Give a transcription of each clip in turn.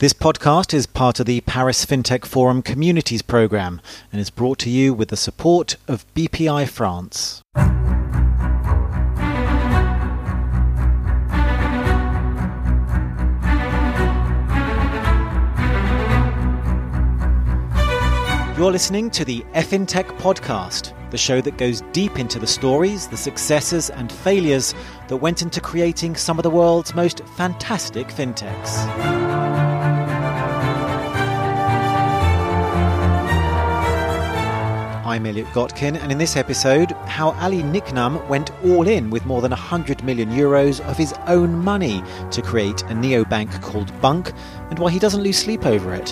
This podcast is part of the Paris FinTech Forum Communities Programme and is brought to you with the support of BPI France. You're listening to the FinTech Podcast, the show that goes deep into the stories, the successes, and failures that went into creating some of the world's most fantastic fintechs. I'm Elliot Gotkin, and in this episode, how Ali Niknam went all in with more than 100 million euros of his own money to create a neobank called Bunq, and why he doesn't lose sleep over it.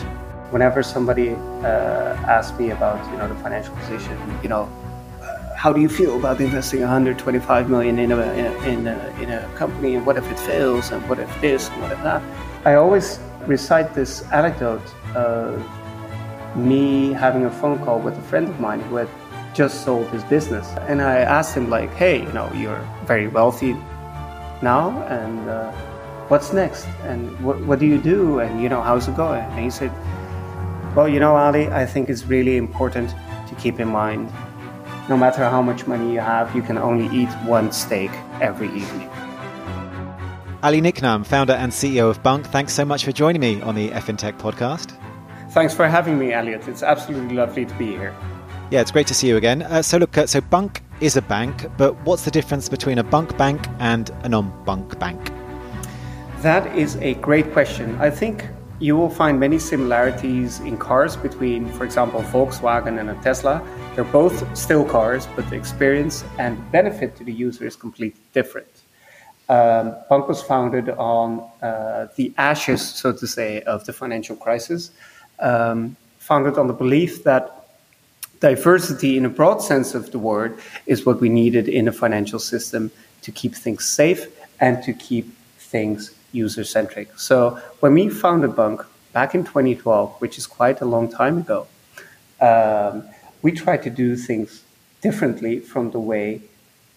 Whenever somebody uh, asks me about, you know, the financial position, you know, uh, how do you feel about investing 125 million in a, in a, in a, in a company, and what if it fails, and what if this, and what if that? I always recite this anecdote me having a phone call with a friend of mine who had just sold his business. And I asked him, like, hey, you know, you're very wealthy now, and uh, what's next? And what, what do you do? And, you know, how's it going? And he said, well, you know, Ali, I think it's really important to keep in mind no matter how much money you have, you can only eat one steak every evening. Ali Niknam, founder and CEO of Bunq, thanks so much for joining me on the FinTech podcast. Thanks for having me, Elliot. It's absolutely lovely to be here. Yeah, it's great to see you again. Uh, so, look, uh, so Bunq is a bank, but what's the difference between a Bunq bank and a non Bunq bank? That is a great question. I think you will find many similarities in cars between, for example, Volkswagen and a Tesla. They're both still cars, but the experience and benefit to the user is completely different. Um, Bunq was founded on uh, the ashes, so to say, of the financial crisis um, founded on the belief that diversity, in a broad sense of the word, is what we needed in a financial system to keep things safe and to keep things user centric. So when we founded Bunq back in 2012, which is quite a long time ago, um, we tried to do things differently from the way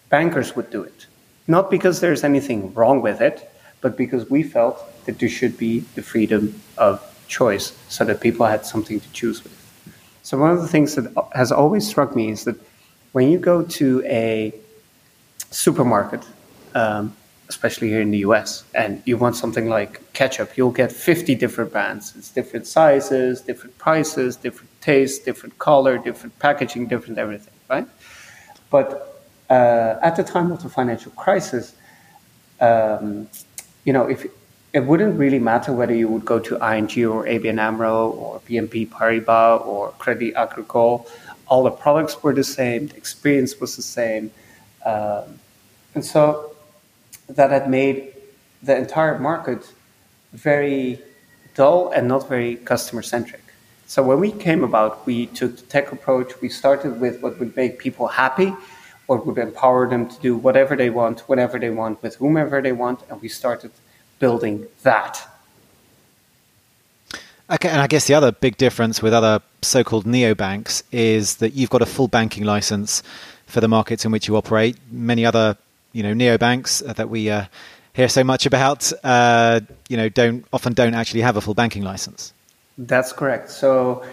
bankers would do it. Not because there's anything wrong with it, but because we felt that there should be the freedom of choice so that people had something to choose with. So, one of the things that has always struck me is that when you go to a supermarket, um, especially here in the US, and you want something like ketchup, you'll get 50 different brands. It's different sizes, different prices, different tastes, different color, different packaging, different everything, right? But uh, at the time of the financial crisis, um, you know, if it wouldn't really matter whether you would go to ING or ABN AMRO or BNP Paribas or Credit Agricole. All the products were the same, the experience was the same. Um, and so that had made the entire market very dull and not very customer centric. So when we came about, we took the tech approach. We started with what would make people happy, what would empower them to do whatever they want, whenever they want, with whomever they want. And we started building that. Okay, and I guess the other big difference with other so-called neobanks is that you've got a full banking license for the markets in which you operate. Many other, you know, neobanks that we uh, hear so much about, uh, you know, don't often don't actually have a full banking license. That's correct. So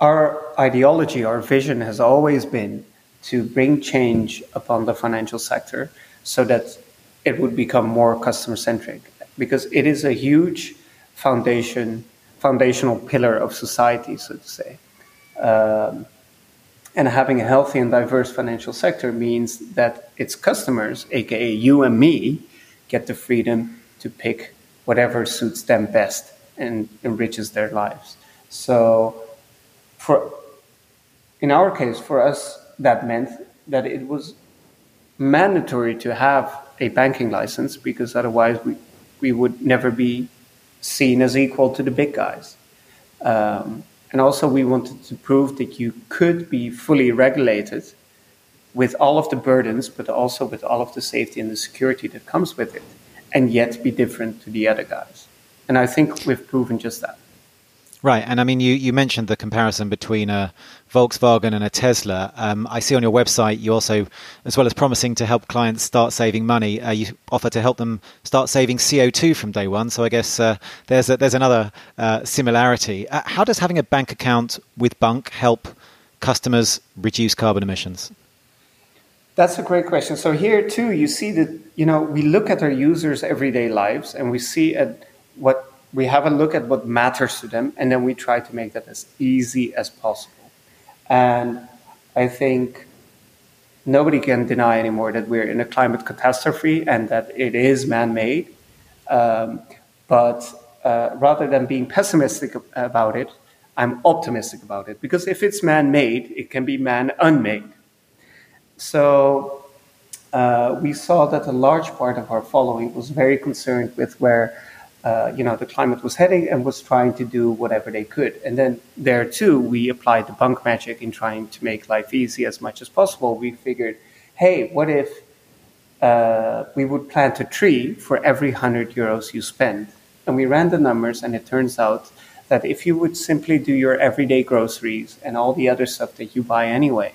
our ideology, our vision has always been to bring change upon the financial sector so that it would become more customer centric because it is a huge foundation, foundational pillar of society, so to say. Um, and having a healthy and diverse financial sector means that its customers, aka you and me, get the freedom to pick whatever suits them best and enriches their lives. So, for in our case, for us, that meant that it was mandatory to have a banking license because otherwise we, we would never be seen as equal to the big guys. Um, and also, we wanted to prove that you could be fully regulated with all of the burdens, but also with all of the safety and the security that comes with it, and yet be different to the other guys. And I think we've proven just that. Right, and I mean, you, you mentioned the comparison between a Volkswagen and a Tesla. Um, I see on your website you also, as well as promising to help clients start saving money, uh, you offer to help them start saving CO2 from day one. So I guess uh, there's a, there's another uh, similarity. Uh, how does having a bank account with Bunq help customers reduce carbon emissions? That's a great question. So here too, you see that you know we look at our users' everyday lives and we see at what we have a look at what matters to them, and then we try to make that as easy as possible. And I think nobody can deny anymore that we're in a climate catastrophe and that it is man-made. Um, but uh, rather than being pessimistic about it, I'm optimistic about it because if it's man-made, it can be man-unmade. So uh, we saw that a large part of our following was very concerned with where uh, you know, the climate was heading and was trying to do whatever they could. And then there too, we applied the Bunq magic in trying to make life easy as much as possible. We figured, hey, what if uh, we would plant a tree for every 100 euros you spend? And we ran the numbers, and it turns out that if you would simply do your everyday groceries and all the other stuff that you buy anyway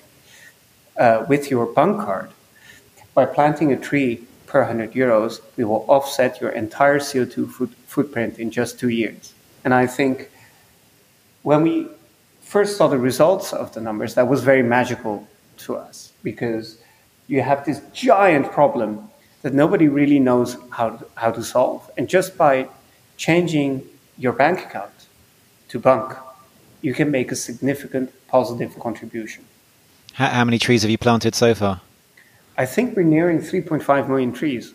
uh, with your Bunq card, by planting a tree per 100 euros, we will offset your entire CO2 foot, footprint in just two years. And I think when we first saw the results of the numbers, that was very magical to us because you have this giant problem that nobody really knows how to, how to solve. And just by changing your bank account to Bunq, you can make a significant positive contribution. How, how many trees have you planted so far? I think we're nearing 3.5 million trees.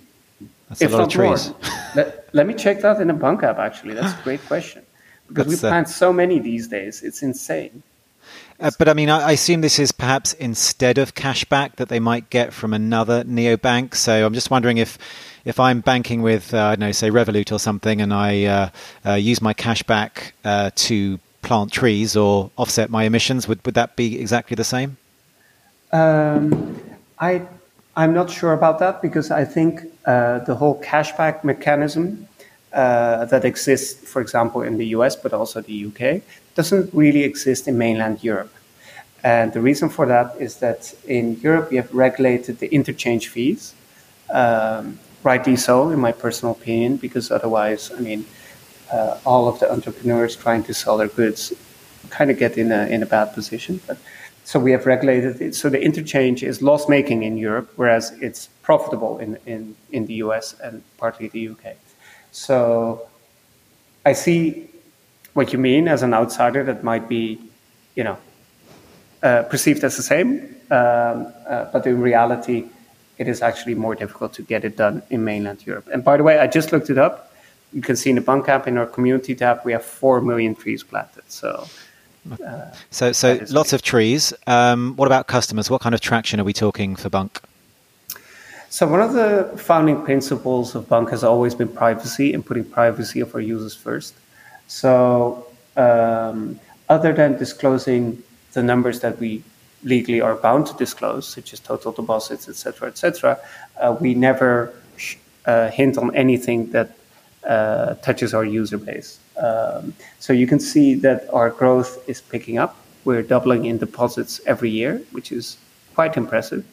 That's if a lot of trees. let, let, me check that in a Bunq app, actually. That's a great question. Because That's, we uh, plant uh, so many these days, it's insane. Uh, but I mean, I, I, assume this is perhaps instead of cashback that they might get from another neobank. So I'm just wondering if, if I'm banking with, uh, I don't know, say Revolut or something, and I uh, uh, use my cashback to plant trees or offset my emissions, would, would that be exactly the same? Um, I I'm not sure about that because I think uh, the whole cashback mechanism uh, that exists, for example, in the US, but also the UK, doesn't really exist in mainland Europe. And the reason for that is that in Europe, we have regulated the interchange fees. Um, rightly so, in my personal opinion, because otherwise, I mean, uh, all of the entrepreneurs trying to sell their goods kind of get in a, in a bad position. But so we have regulated it. So the interchange is loss making in Europe, whereas it's profitable in, in, in the US and partly the UK. So I see what you mean as an outsider that might be, you know, uh, perceived as the same. Um, uh, but in reality, it is actually more difficult to get it done in mainland Europe. And by the way, I just looked it up. You can see in the Bunq app in our community tab, we have 4 million trees planted. So so, so lots of trees. Um, what about customers? What kind of traction are we talking for Bunq? So, one of the founding principles of Bunq has always been privacy and putting privacy of our users first. So, um, other than disclosing the numbers that we legally are bound to disclose, such as total deposits, etc., etc., uh, we never sh- uh, hint on anything that uh, touches our user base. Um, so you can see that our growth is picking up. We're doubling in deposits every year, which is quite impressive.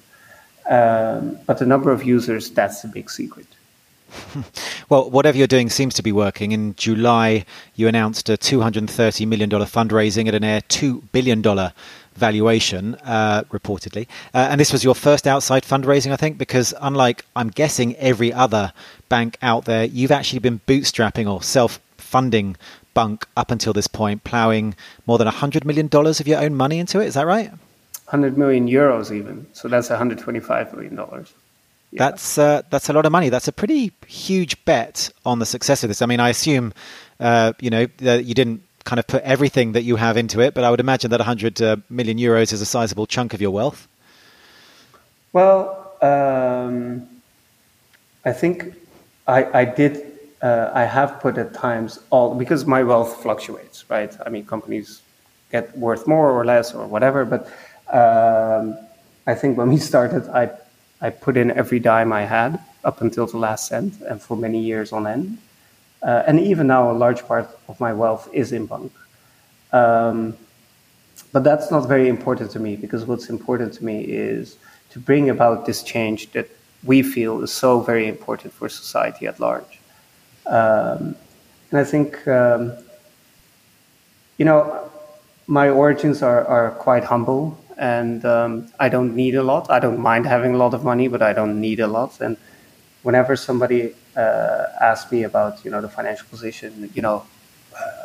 Um, but the number of users, that's the big secret. Well, whatever you're doing seems to be working. In July, you announced a $230 million fundraising at an air $2 billion valuation, uh, reportedly. Uh, and this was your first outside fundraising, I think, because unlike, I'm guessing, every other bank out there, you've actually been bootstrapping or self funding Bunq up until this point, ploughing more than $100 million of your own money into it. Is that right? 100 million euros, even. So that's 125 million dollars. Yeah. That's uh, that's a lot of money. That's a pretty huge bet on the success of this. I mean, I assume uh, you know that you didn't kind of put everything that you have into it, but I would imagine that 100 uh, million euros is a sizable chunk of your wealth. Well, um, I think I, I did uh, I have put at times all because my wealth fluctuates, right? I mean, companies get worth more or less or whatever, but um, I think when we started, I I put in every dime I had up until the last cent, and for many years on end. Uh, and even now, a large part of my wealth is in Bunq. Um, but that's not very important to me because what's important to me is to bring about this change that we feel is so very important for society at large. Um, and I think, um, you know, my origins are, are quite humble and um, I don't need a lot. I don't mind having a lot of money, but I don't need a lot. And whenever somebody uh, asks me about, you know, the financial position, you know,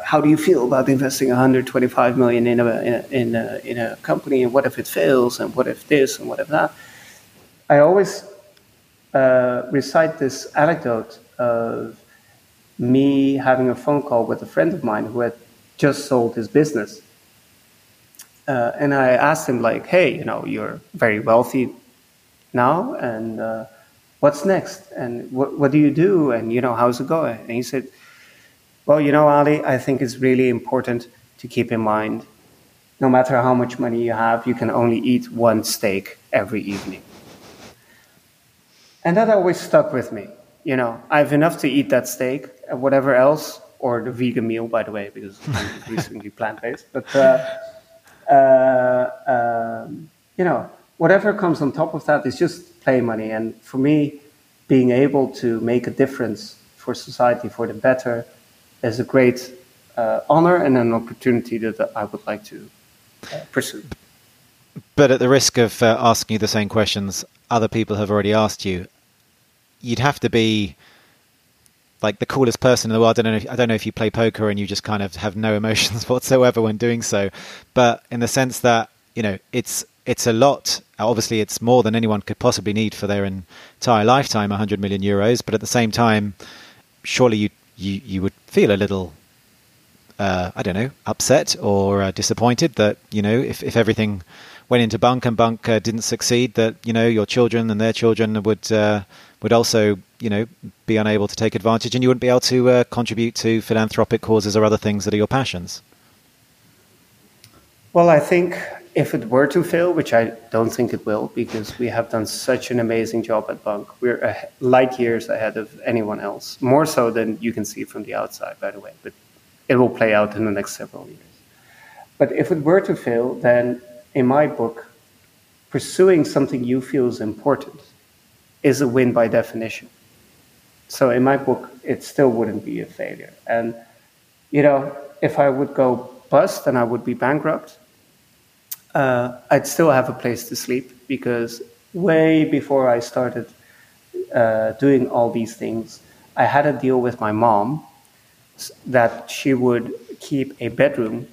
how do you feel about investing 125 million in a, in a, in a, in a company and what if it fails and what if this and what if that? I always uh, recite this anecdote of me having a phone call with a friend of mine who had just sold his business. Uh, and I asked him, like, hey, you know, you're very wealthy now, and uh, what's next? And what, what do you do? And, you know, how's it going? And he said, well, you know, Ali, I think it's really important to keep in mind no matter how much money you have, you can only eat one steak every evening. And that always stuck with me. You know, I have enough to eat that steak, whatever else, or the vegan meal, by the way, because I'm recently plant based. But, uh, uh, um, you know, whatever comes on top of that is just play money. And for me, being able to make a difference for society for the better is a great uh, honor and an opportunity that I would like to uh, pursue. But at the risk of uh, asking you the same questions other people have already asked you, you'd have to be like the coolest person in the world. I don't know. If, I don't know if you play poker and you just kind of have no emotions whatsoever when doing so, but in the sense that you know it's it's a lot. Obviously, it's more than anyone could possibly need for their entire lifetime, 100 million euros. But at the same time, surely you you you would feel a little uh, I don't know upset or uh, disappointed that you know if if everything went into Bunq and Bunq uh, didn't succeed that you know your children and their children would uh, would also you know be unable to take advantage and you wouldn't be able to uh, contribute to philanthropic causes or other things that are your passions. Well, I think if it were to fail, which I don't think it will, because we have done such an amazing job at Bunq, we're light years ahead of anyone else, more so than you can see from the outside, by the way. But it will play out in the next several years. But if it were to fail, then in my book, pursuing something you feel is important is a win by definition. So in my book, it still wouldn't be a failure. And, you know, if I would go bust and I would be bankrupt, uh, I'd still have a place to sleep because way before I started uh, doing all these things, I had a deal with my mom that she would keep a bedroom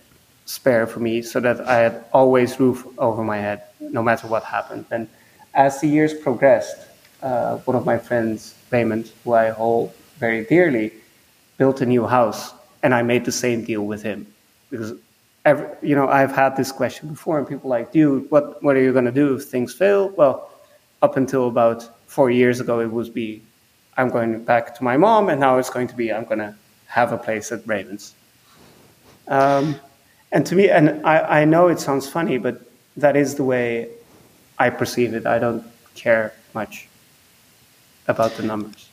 spare for me so that I had always roof over my head no matter what happened. And as the years progressed, uh, one of my friends, Raymond, who I hold very dearly, built a new house, and I made the same deal with him because every, you know, I've had this question before, and people like, dude, what, what are you going to do if things fail? Well, up until about four years ago, it would be, I'm going back to my mom, and now it's going to be, I'm going to have a place at Ravens. Um, and to me, and I, I know it sounds funny, but that is the way I perceive it. I don't care much about the numbers.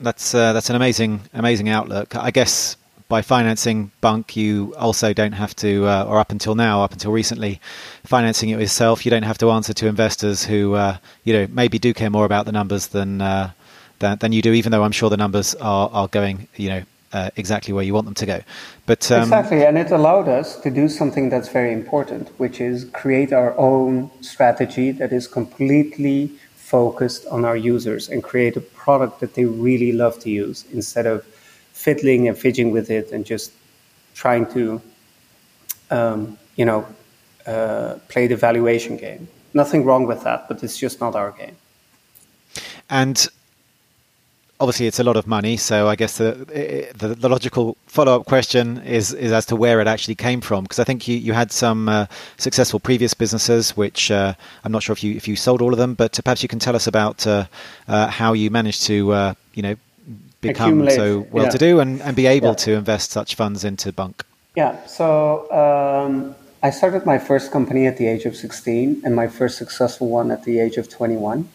That's uh, that's an amazing amazing outlook. I guess by financing Bunq, you also don't have to, uh, or up until now, up until recently, financing it yourself, you don't have to answer to investors who, uh, you know, maybe do care more about the numbers than uh, than, than, you do. Even though I'm sure the numbers are are going, you know, uh, exactly where you want them to go. But um, exactly, and it allowed us to do something that's very important, which is create our own strategy that is completely focused on our users and create a product that they really love to use instead of fiddling and fidgeting with it and just trying to, um, you know, uh, play the valuation game. Nothing wrong with that, but it's just not our game. And obviously, it's a lot of money. So I guess the the, the logical follow up question is is as to where it actually came from. Because I think you, you had some uh, successful previous businesses, which uh, I'm not sure if you if you sold all of them, but perhaps you can tell us about uh, uh how you managed to uh, you know become so well to do and, and be able yeah. to invest such funds into Bunq? Yeah, so um, I started my first company at the age of 16 and my first successful one at the age of 21.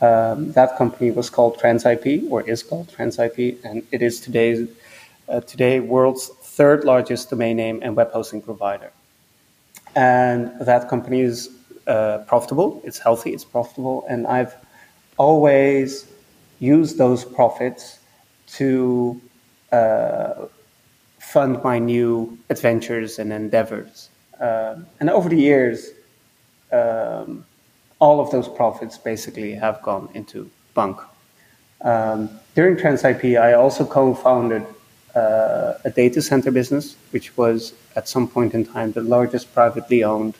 Um, that company was called TransIP or is called TransIP, and it is today's uh, today world's third largest domain name and web hosting provider. And that company is uh, profitable, it's healthy, it's profitable, and I've always used those profits to uh, fund my new adventures and endeavors. Uh, and over the years, um, all of those profits basically have gone into Bunq. Um, during TransIP, I also co-founded uh, a data center business, which was at some point in time the largest privately owned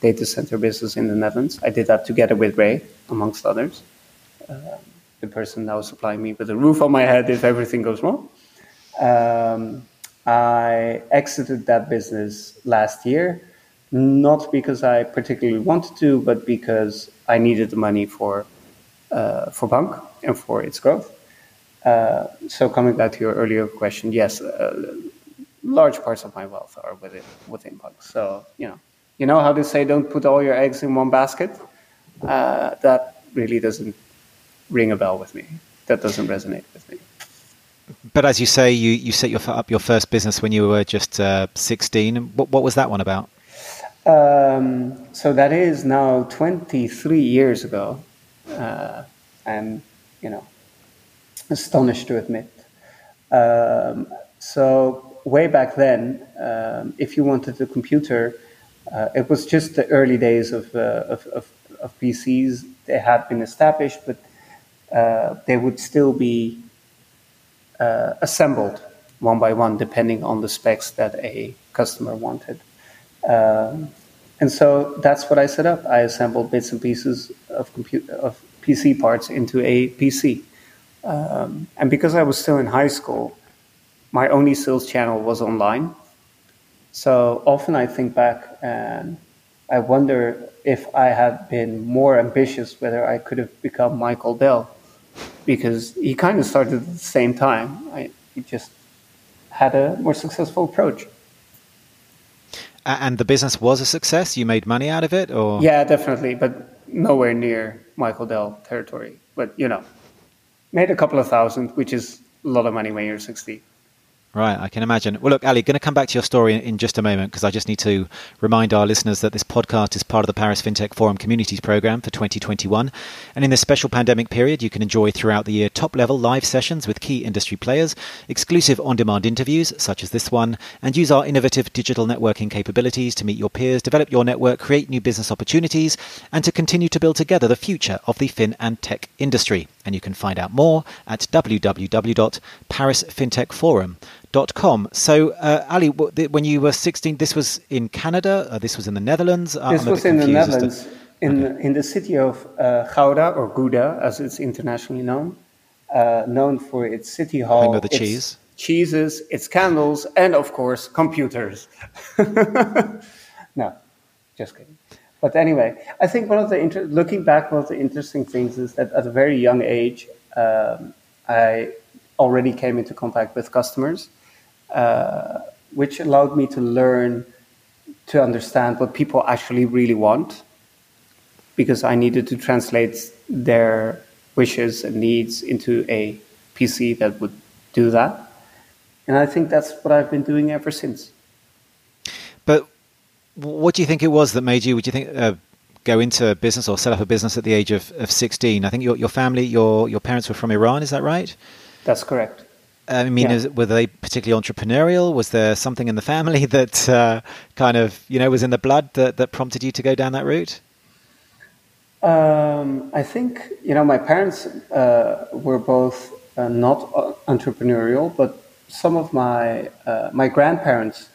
data center business in the Netherlands. I did that together with Ray, amongst others. Uh, the person now supplying me with a roof on my head if everything goes wrong. Um, I exited that business last year, not because I particularly wanted to, but because I needed the money for uh, for Bunq and for its growth. Uh, so coming back to your earlier question, yes, uh, large parts of my wealth are within within Bunq. So you know, you know how to say, don't put all your eggs in one basket. Uh, that really doesn't ring a bell with me. That doesn't resonate with me. But as you say, you, you set your, up your first business when you were just uh, 16. What, what was that one about? Um, so that is now 23 years ago. Uh, I'm, you know, astonished to admit. Um, so way back then, um, if you wanted a computer, uh, it was just the early days of, uh, of, of, of, PCs. They had been established, but uh, they would still be uh, assembled one by one, depending on the specs that a customer wanted. Um, and so that's what I set up. I assembled bits and pieces of, compute, of PC parts into a PC. Um, and because I was still in high school, my only sales channel was online. So often I think back and I wonder if I had been more ambitious, whether I could have become Michael Dell because he kind of started at the same time. I, he just had a more successful approach. And the business was a success. You made money out of it, or yeah, definitely, but nowhere near Michael Dell territory. But you know, made a couple of thousand, which is a lot of money when you're 60. Right, I can imagine. Well, look, Ali, going to come back to your story in, just a moment because I just need to remind our listeners that this podcast is part of the Paris FinTech Forum Communities Program for 2021. And in this special pandemic period, you can enjoy throughout the year top level live sessions with key industry players, exclusive on demand interviews such as this one, and use our innovative digital networking capabilities to meet your peers, develop your network, create new business opportunities, and to continue to build together the future of the fin and tech industry. And you can find out more at www.parisfintechforum.com Com. So, uh, Ali, when you were 16, this was in Canada, this was in the Netherlands? Uh, this was in the Netherlands, in, okay. in the city of uh, Gouda, or Gouda, as it's internationally known, uh, known for its city hall. Home of the cheese. Cheeses, its candles, and of course, computers. no, just kidding. But anyway, I think one of the inter- looking back, one of the interesting things is that at a very young age, um, I already came into contact with customers uh, which allowed me to learn to understand what people actually really want because I needed to translate their wishes and needs into a PC that would do that. And I think that's what I've been doing ever since. But what do you think it was that made you, would you think, uh, go into a business or set up a business at the age of, of 16? I think your, your family, your, your parents were from Iran, is that right? That's correct. I mean, yeah. is, were they particularly entrepreneurial? Was there something in the family that uh, kind of, you know, was in the blood that, that prompted you to go down that route? Um, I think, you know, my parents uh, were both uh, not entrepreneurial, but some of my uh, my grandparents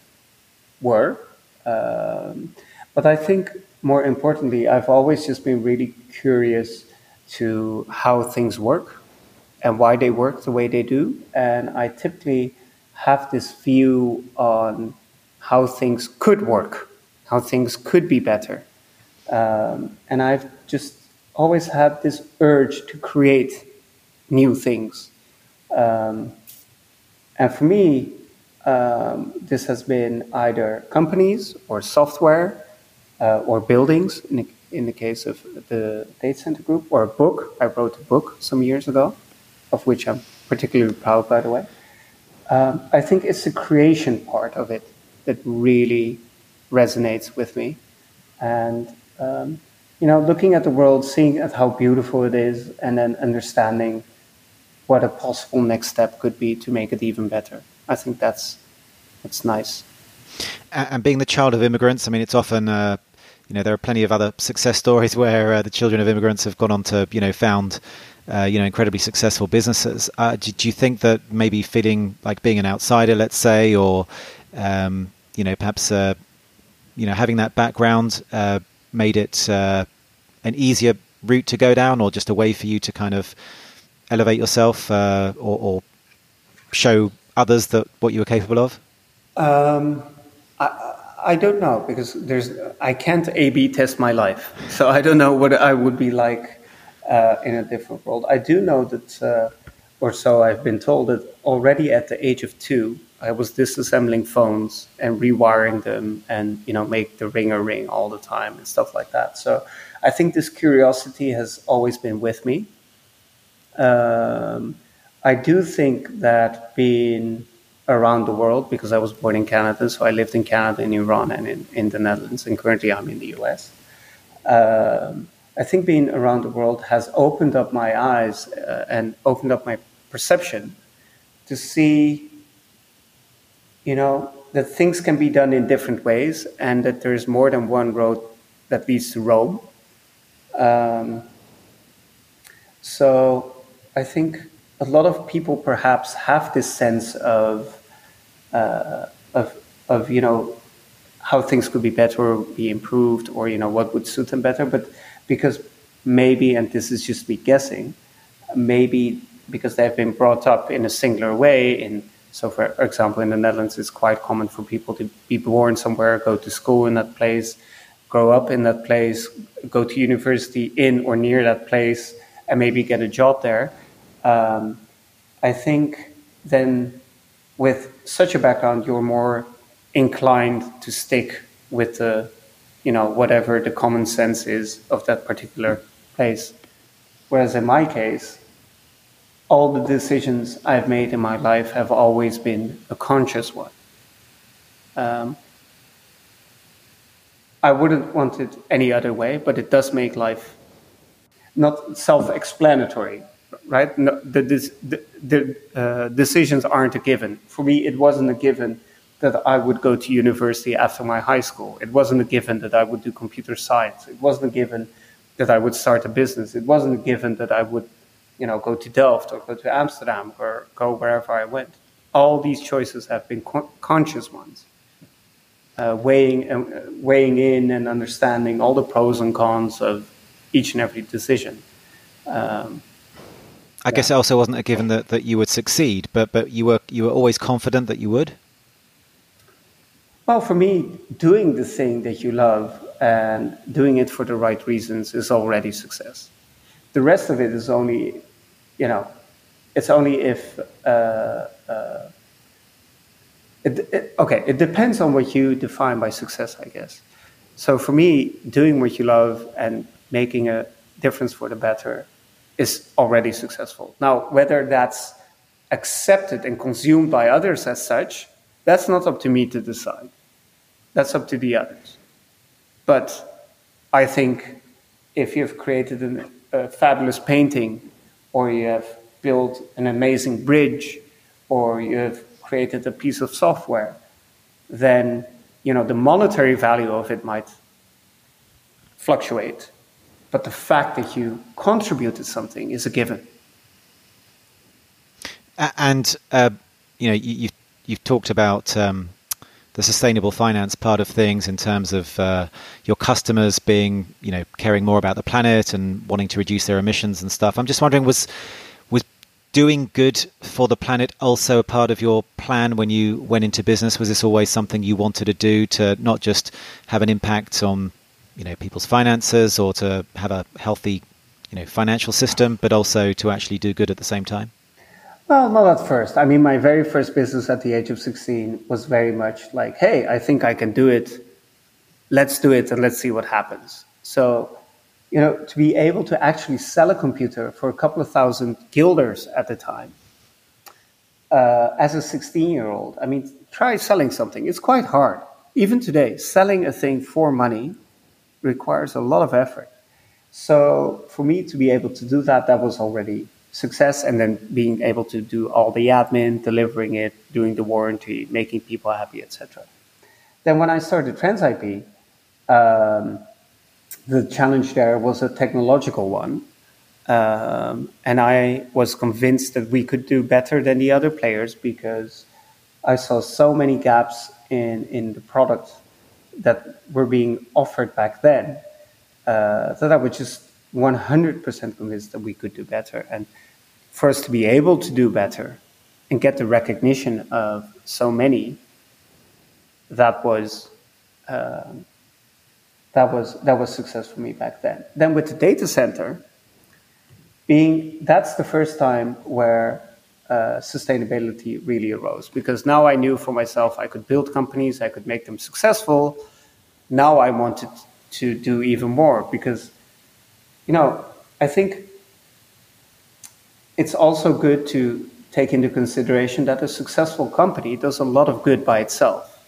were. Um, but I think more importantly, I've always just been really curious to how things work and why they work the way they do. And I typically have this view on how things could work, how things could be better. Um, and I've just always had this urge to create new things. Um, and for me, um, this has been either companies or software uh, or buildings, in the, in the case of the data center group, or a book. I wrote a book some years ago of which I'm particularly proud, by the way. Um, I think it's the creation part of it that really resonates with me. And, um, you know, looking at the world, seeing at how beautiful it is, and then understanding what a possible next step could be to make it even better. I think that's, that's nice. And being the child of immigrants, I mean, it's often, uh, you know, there are plenty of other success stories where uh, the children of immigrants have gone on to, you know, found uh, you know, incredibly successful businesses. Uh, do, do, you think that maybe feeling like being an outsider, let's say, or um, you know, perhaps uh, you know, having that background uh, made it uh, an easier route to go down, or just a way for you to kind of elevate yourself or, or, show others that what you were capable of? Um, I, I don't know because there's I can't A/B test my life, so I don't know what I would be like uh, in a different world. I do know that, uh, or so I've been told, that already at the age of two, I was disassembling phones and rewiring them, and you know, make the ringer ring all the time and stuff like that. So I think this curiosity has always been with me. Um, I do think that being around the world, because I was born in Canada, so I lived in Canada, in Iran, and in, in the Netherlands, and currently I'm in the US. Um, I think being around the world has opened up my eyes uh, and opened up my perception to see, you know, that things can be done in different ways and that there is more than one road that leads to Rome. Um, so I think a lot of people perhaps have this sense of, uh, of, of you know, how things could be better or be improved or, you know, what would suit them better. But because maybe, and this is just me guessing, maybe because they've been brought up in a singular way. In so, for example, in the Netherlands, it's quite common for people to be born somewhere, go to school in that place, grow up in that place, go to university in or near that place, and maybe get a job there. Um, I think then, with such a background, you're more inclined to stick with the you know, whatever the common sense is of that particular place. Whereas in my case, all the decisions I've made in my life have always been a conscious one. Um, I wouldn't want it any other way, but it does make life not self-explanatory, right? No, the, the, the uh, decisions aren't a given. For me, it wasn't a given that I would go to university after my high school. It wasn't a given that I would do computer science. It wasn't a given that I would start a business. It wasn't a given that I would, you know, go to Delft or go to Amsterdam or go wherever I went. All these choices have been co- conscious ones, uh, weighing uh, weighing in and understanding all the pros and cons of each and every decision. Um, I yeah. guess it also wasn't a given that, that you would succeed, but but you were you were always confident that you would. Well, for me, doing the thing that you love and doing it for the right reasons is already success. The rest of it is only, you know, it's only if. Uh, uh, it, it, okay, it depends on what you define by success, I guess. So for me, doing what you love and making a difference for the better is already successful. Now, whether that's accepted and consumed by others as such, that's not up to me to decide. That's up to the others. But I think if you've created an, a fabulous painting, or you have built an amazing bridge, or you have created a piece of software, then you know the monetary value of it might fluctuate, but the fact that you contributed something is a given. And uh, you know, you, have you've, you've talked about um, the sustainable finance part of things in terms of uh, your customers being, you know, caring more about the planet and wanting to reduce their emissions and stuff. I'm just wondering, was was doing good for the planet also a part of your plan when you went into business? Was this always something you wanted to do to not just have an impact on, you know, people's finances or to have a healthy, you know, financial system, but also to actually do good at the same time? Well, not at first. I mean, my very first business at the age of 16 was very much like, hey, I think I can do it. Let's do it and let's see what happens. So, you know, to be able to actually sell a computer for a couple of thousand guilders at the time uh, as a 16 year old, I mean, try selling something. It's quite hard. Even today, selling a thing for money requires a lot of effort. So for me to be able to do that, that was already success. And then being able to do all the admin, delivering it, doing the warranty, making people happy, etc. Then when I started TransIP, um, the challenge there was a technological one. Um, and I was convinced that we could do better than the other players because I saw so many gaps in, in the products that were being offered back then uh, that I was just 100% convinced that we could do better. And for us to be able to do better and get the recognition of so many, that was uh, that was that was success for me back then. Then with the data center, being that's the first time where uh, sustainability really arose because now I knew for myself I could build companies, I could make them successful. Now I wanted to do even more because, you know, I think it's also good to take into consideration that a successful company does a lot of good by itself.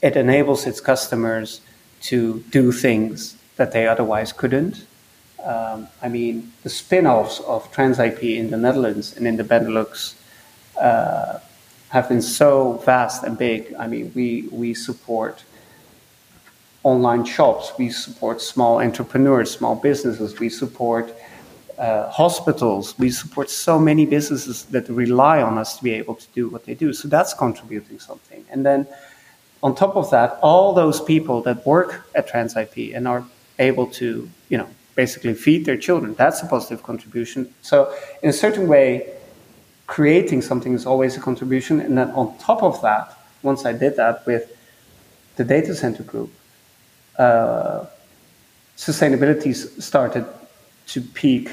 It enables its customers to do things that they otherwise couldn't. Um, I mean, the spin offs of TransIP in the Netherlands and in the Benelux uh, have been so vast and big. I mean, we, we support online shops, we support small entrepreneurs, small businesses, we support uh, hospitals, we support so many businesses that rely on us to be able to do what they do. So that's contributing something. And then on top of that, all those people that work at TransIP and are able to, you know, basically feed their children. That's a positive contribution. So, in a certain way, creating something is always a contribution. And then on top of that, once I did that with the data center group, uh, sustainability started to peak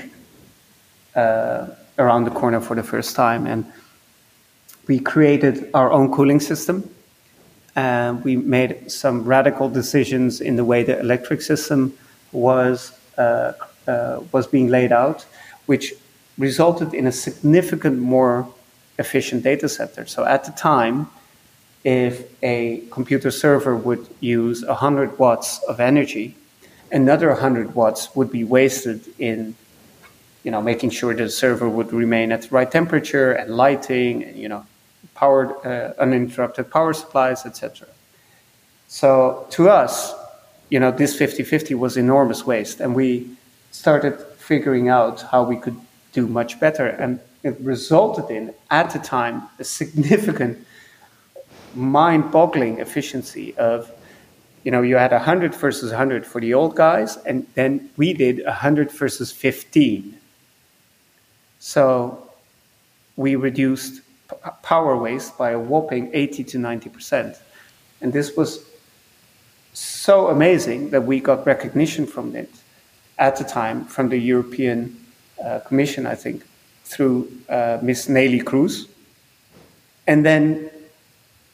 uh, around the corner for the first time. And we created our own cooling system. And we made some radical decisions in the way the electric system was uh, uh, was being laid out, which resulted in a significant more efficient data center. So at the time, if a computer server would use 100 watts of energy, another 100 watts would be wasted in you know making sure the server would remain at the right temperature and lighting and you know powered uh, uninterrupted power supplies etc so to us you know, this 50-50 was enormous waste. And we started figuring out how we could do much better. And it resulted in, at the time, a significant mind-boggling efficiency of, you know, you had 100 versus 100 for the old guys, and then we did 100 versus 15. So we reduced power waste by a whopping 80 to 90%. And this was so amazing that we got recognition from it at the time from the European uh, Commission, I think, through uh, Miss Neelie Kroes And then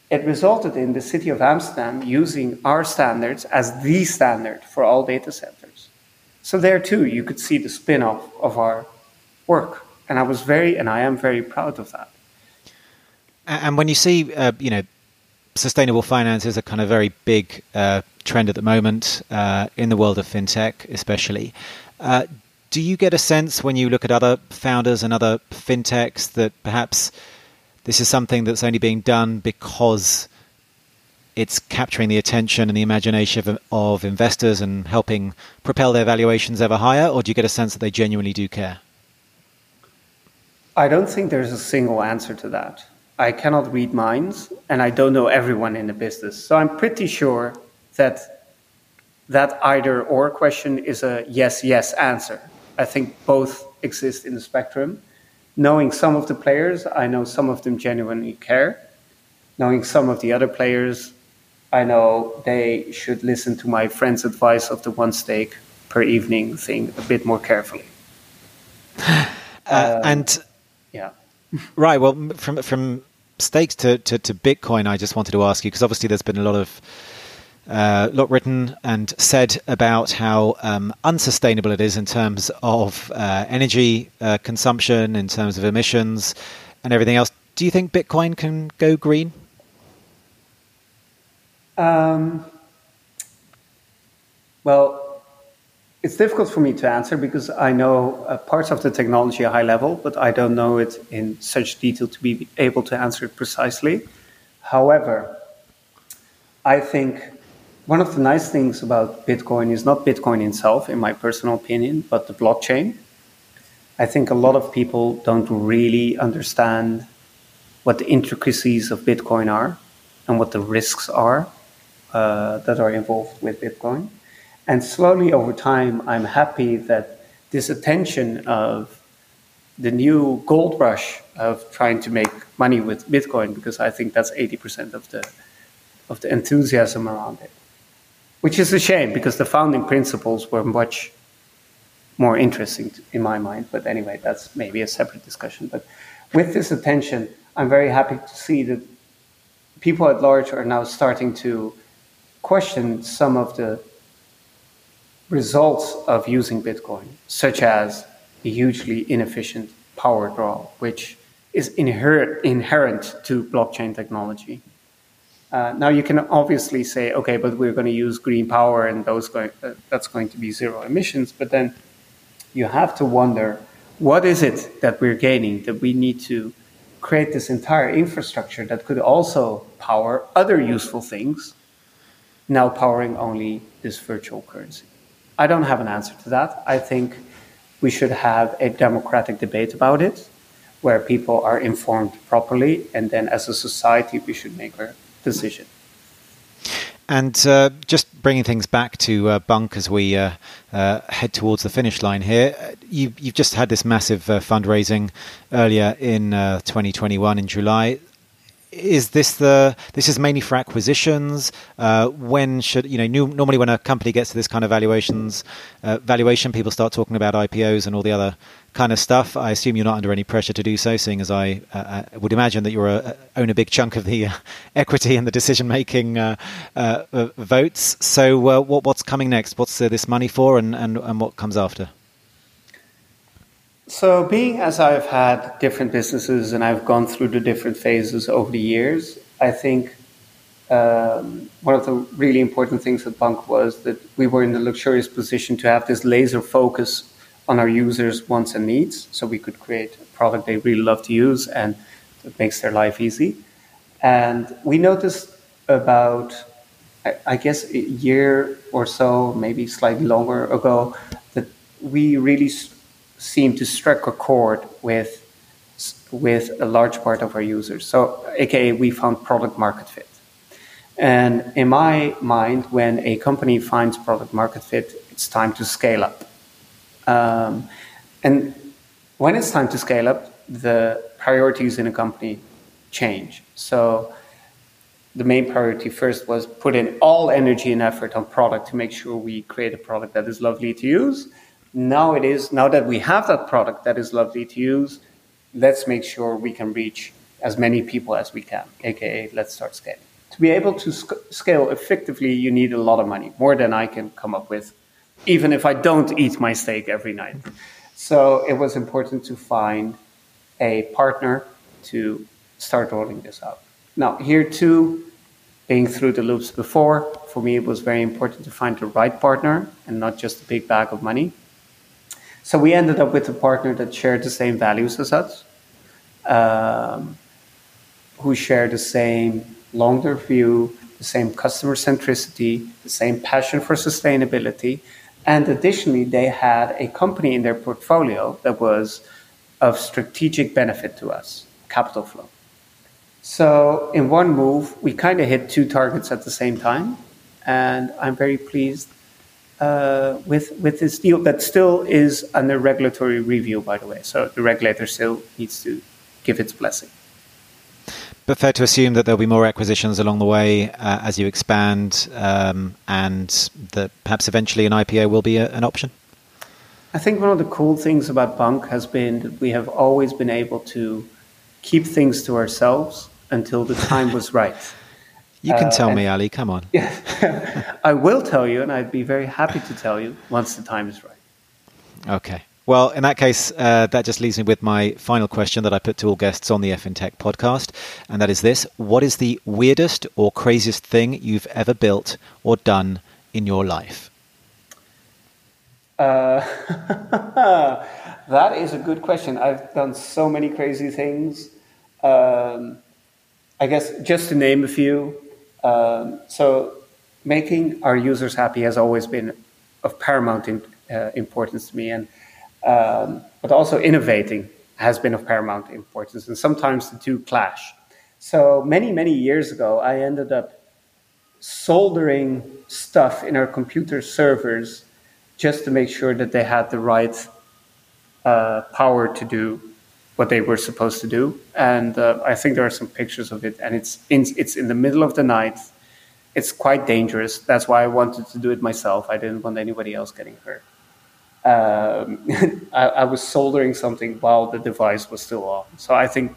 it resulted in the city of Amsterdam using our standards as the standard for all data centers. So there too, you could see the spin-off of our work, and I was very, and I am very proud of that. And when you see, uh, you know, sustainable finance is a kind of very big uh, trend at the moment uh, in the world of fintech, especially. Uh, do you get a sense when you look at other founders and other fintechs that perhaps this is something that's only being done because it's capturing the attention and the imagination of, of investors and helping propel their valuations ever higher, or do you get a sense that they genuinely do care? I don't think there's a single answer to that. I cannot read minds, and I don't know everyone in the business. So I'm pretty sure that that either or question is a yes, yes answer. I think both exist in the spectrum. Knowing some of the players, I know some of them genuinely care. Knowing some of the other players, I know they should listen to my friend's advice of the one steak per evening thing a bit more carefully. Uh, um, and yeah, right. Well, from from steaks to, to, to Bitcoin, I just wanted to ask you because obviously there's been a lot of uh, lot written and said about how um, unsustainable it is in terms of uh, energy uh, consumption, in terms of emissions, and everything else. do you think Bitcoin can go green? Um, well, it's difficult for me to answer because I know uh, parts of the technology at high level, but I don't know it in such detail to be able to answer it precisely. However, I think one of the nice things about Bitcoin is not Bitcoin itself, in my personal opinion, but the blockchain. I think a lot of people don't really understand what the intricacies of Bitcoin are and what the risks are uh, that are involved with Bitcoin. And slowly over time, I'm happy that this attention of the new gold rush of trying to make money with Bitcoin, because I think that's 80% of the, of the enthusiasm around it, which is a shame because the founding principles were much more interesting in my mind. But anyway, that's maybe a separate discussion. But with this attention, I'm very happy to see that people at large are now starting to question some of the results of using Bitcoin, such as a hugely inefficient power draw, which is inherent, inherent to blockchain technology. Uh, now you can obviously say, okay, but we're going to use green power and those going, uh, that's going to be zero emissions. But then you have to wonder, what is it that we're gaining that we need to create this entire infrastructure that could also power other useful things, now powering only this virtual currency? I don't have an answer to that. I think we should have a democratic debate about it where people are informed properly, and then as a society, we should make our decision. And uh, just bringing things back to uh, Bunq as we uh, uh head towards the finish line here, you, have just had this massive uh, fundraising earlier in uh, 2021 in July is this the this is mainly for acquisitions? Uh, when should you know new, normally when a company gets to this kind of valuations uh, valuation people start talking about IPOs and all the other kind of stuff. I assume you're not under any pressure to do so seeing as I uh, uh would imagine that you own a big chunk of the uh, equity and the decision making uh, votes. So what, what's coming next? What's this money for and, and, and what comes after so, being as I've had different businesses and I've gone through the different phases over the years, I think um, one of the really important things at Bunq was that we were in the luxurious position to have this laser focus on our users' wants and needs. So, we could create a product they really love to use and that makes their life easy. And we noticed about, I guess, a year or so, maybe slightly longer ago, that we really seem to strike a chord with with a large part of our users. So, aka, we found product market fit. And in my mind, when a company finds product market fit, it's time to scale up. Um, and when it's time to scale up, the priorities in a company change. So, the main priority first was put in all energy and effort on product to make sure we create a product that is lovely to use now it is, now that we have that product that is lovely to use, let's make sure we can reach as many people as we can, aka let's start scaling. To be able to sc- scale effectively, you need a lot of money, more than I can come up with, even if I don't eat my steak every night. So it was important to find a partner to start rolling this out. Now, here too, being through the loops before, for me it was very important to find the right partner and not just a big bag of money. So we ended up with a partner that shared the same values as us, um, who shared the same long-term view, the same customer centricity, the same passion for sustainability, and additionally, they had a company in their portfolio that was of strategic benefit to us, Capitalflow. So in one move, we kind of hit two targets at the same time, and I'm very pleased with with this deal that still is under regulatory review, by the way. So the regulator still needs to give its blessing. But fair to assume that there'll be more acquisitions along the way uh, as you expand, um, and that perhaps eventually an IPO will be a, an option. I think one of the cool things about Bunq has been that we have always been able to keep things to ourselves until the time was right. You can uh, tell me, Ali. Come on. Yeah, I will tell you, and I'd be very happy to tell you once the time is right. Okay. Well, in that case, uh, that just leaves me with my final question that I put to all guests on the FinTech podcast, and that is this: What is the weirdest or craziest thing you've ever built or done in your life? Uh, that is a good question. I've done so many crazy things. Um, I guess just to name a few. Um, so, making our users happy has always been of paramount in, uh, importance to me, and um, but also innovating has been of paramount importance, and sometimes the two clash. So many many years ago, I ended up soldering stuff in our computer servers just to make sure that they had the right uh, power to do what they were supposed to do. And uh, I think there are some pictures of it, and it's in, it's in the middle of the night. It's quite dangerous. That's why I wanted to do it myself. I didn't want anybody else getting hurt. Um, I, I, was soldering something while the device was still on. So I think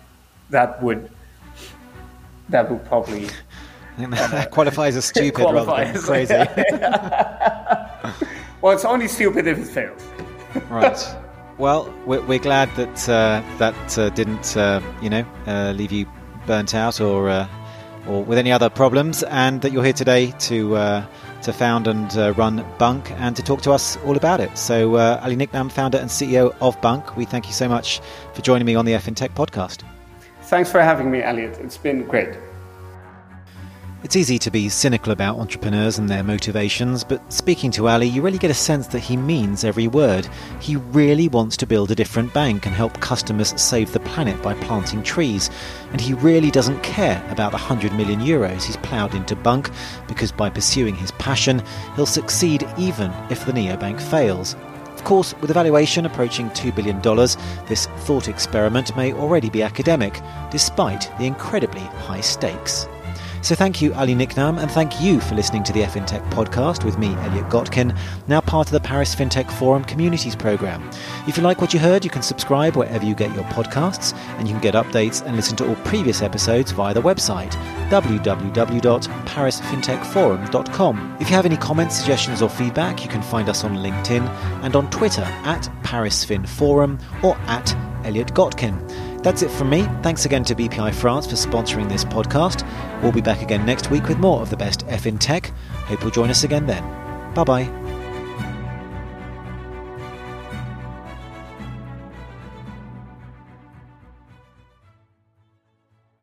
that would that would probably that qualifies as stupid qualifies. rather than crazy. well, it's only stupid if it fails. right. Well, we're, we're glad that uh, that uh, didn't, uh, you know, uh, leave you burnt out or uh, or with any other problems, and that you're here today to uh, to found and run Bunq and to talk to us all about it. So, Ali Niknam, founder and CEO of Bunq, we thank you so much for joining me on the FinTech podcast. Thanks for having me, Elliot. It's been great. It's easy to be cynical about entrepreneurs and their motivations, but speaking to Ali, you really get a sense that he means every word. He really wants to build a different bank and help customers save the planet by planting trees. And he really doesn't care about the 100 million euros he's ploughed into Bunq, because by pursuing his passion, he'll succeed even if the neobank fails. Of course, with a valuation approaching $2 billion, this thought experiment may already be academic, despite the incredibly high stakes. So thank you, Ali Niknam, and thank you for listening to the FinTech podcast with me, Elliot Gotkin, now part of the Paris FinTech Forum Communities Programme. If you like what you heard, you can subscribe wherever you get your podcasts, and you can get updates and listen to all previous episodes via the website www.parisfintechforum.com. If you have any comments, suggestions, or feedback, you can find us on LinkedIn and on Twitter at ParisFinForum or at Elliot Gotkin. That's it from me. Thanks again to BPI France for sponsoring this podcast. We'll be back again next week with more of the best F in tech. Hope you'll join us again then. Bye bye.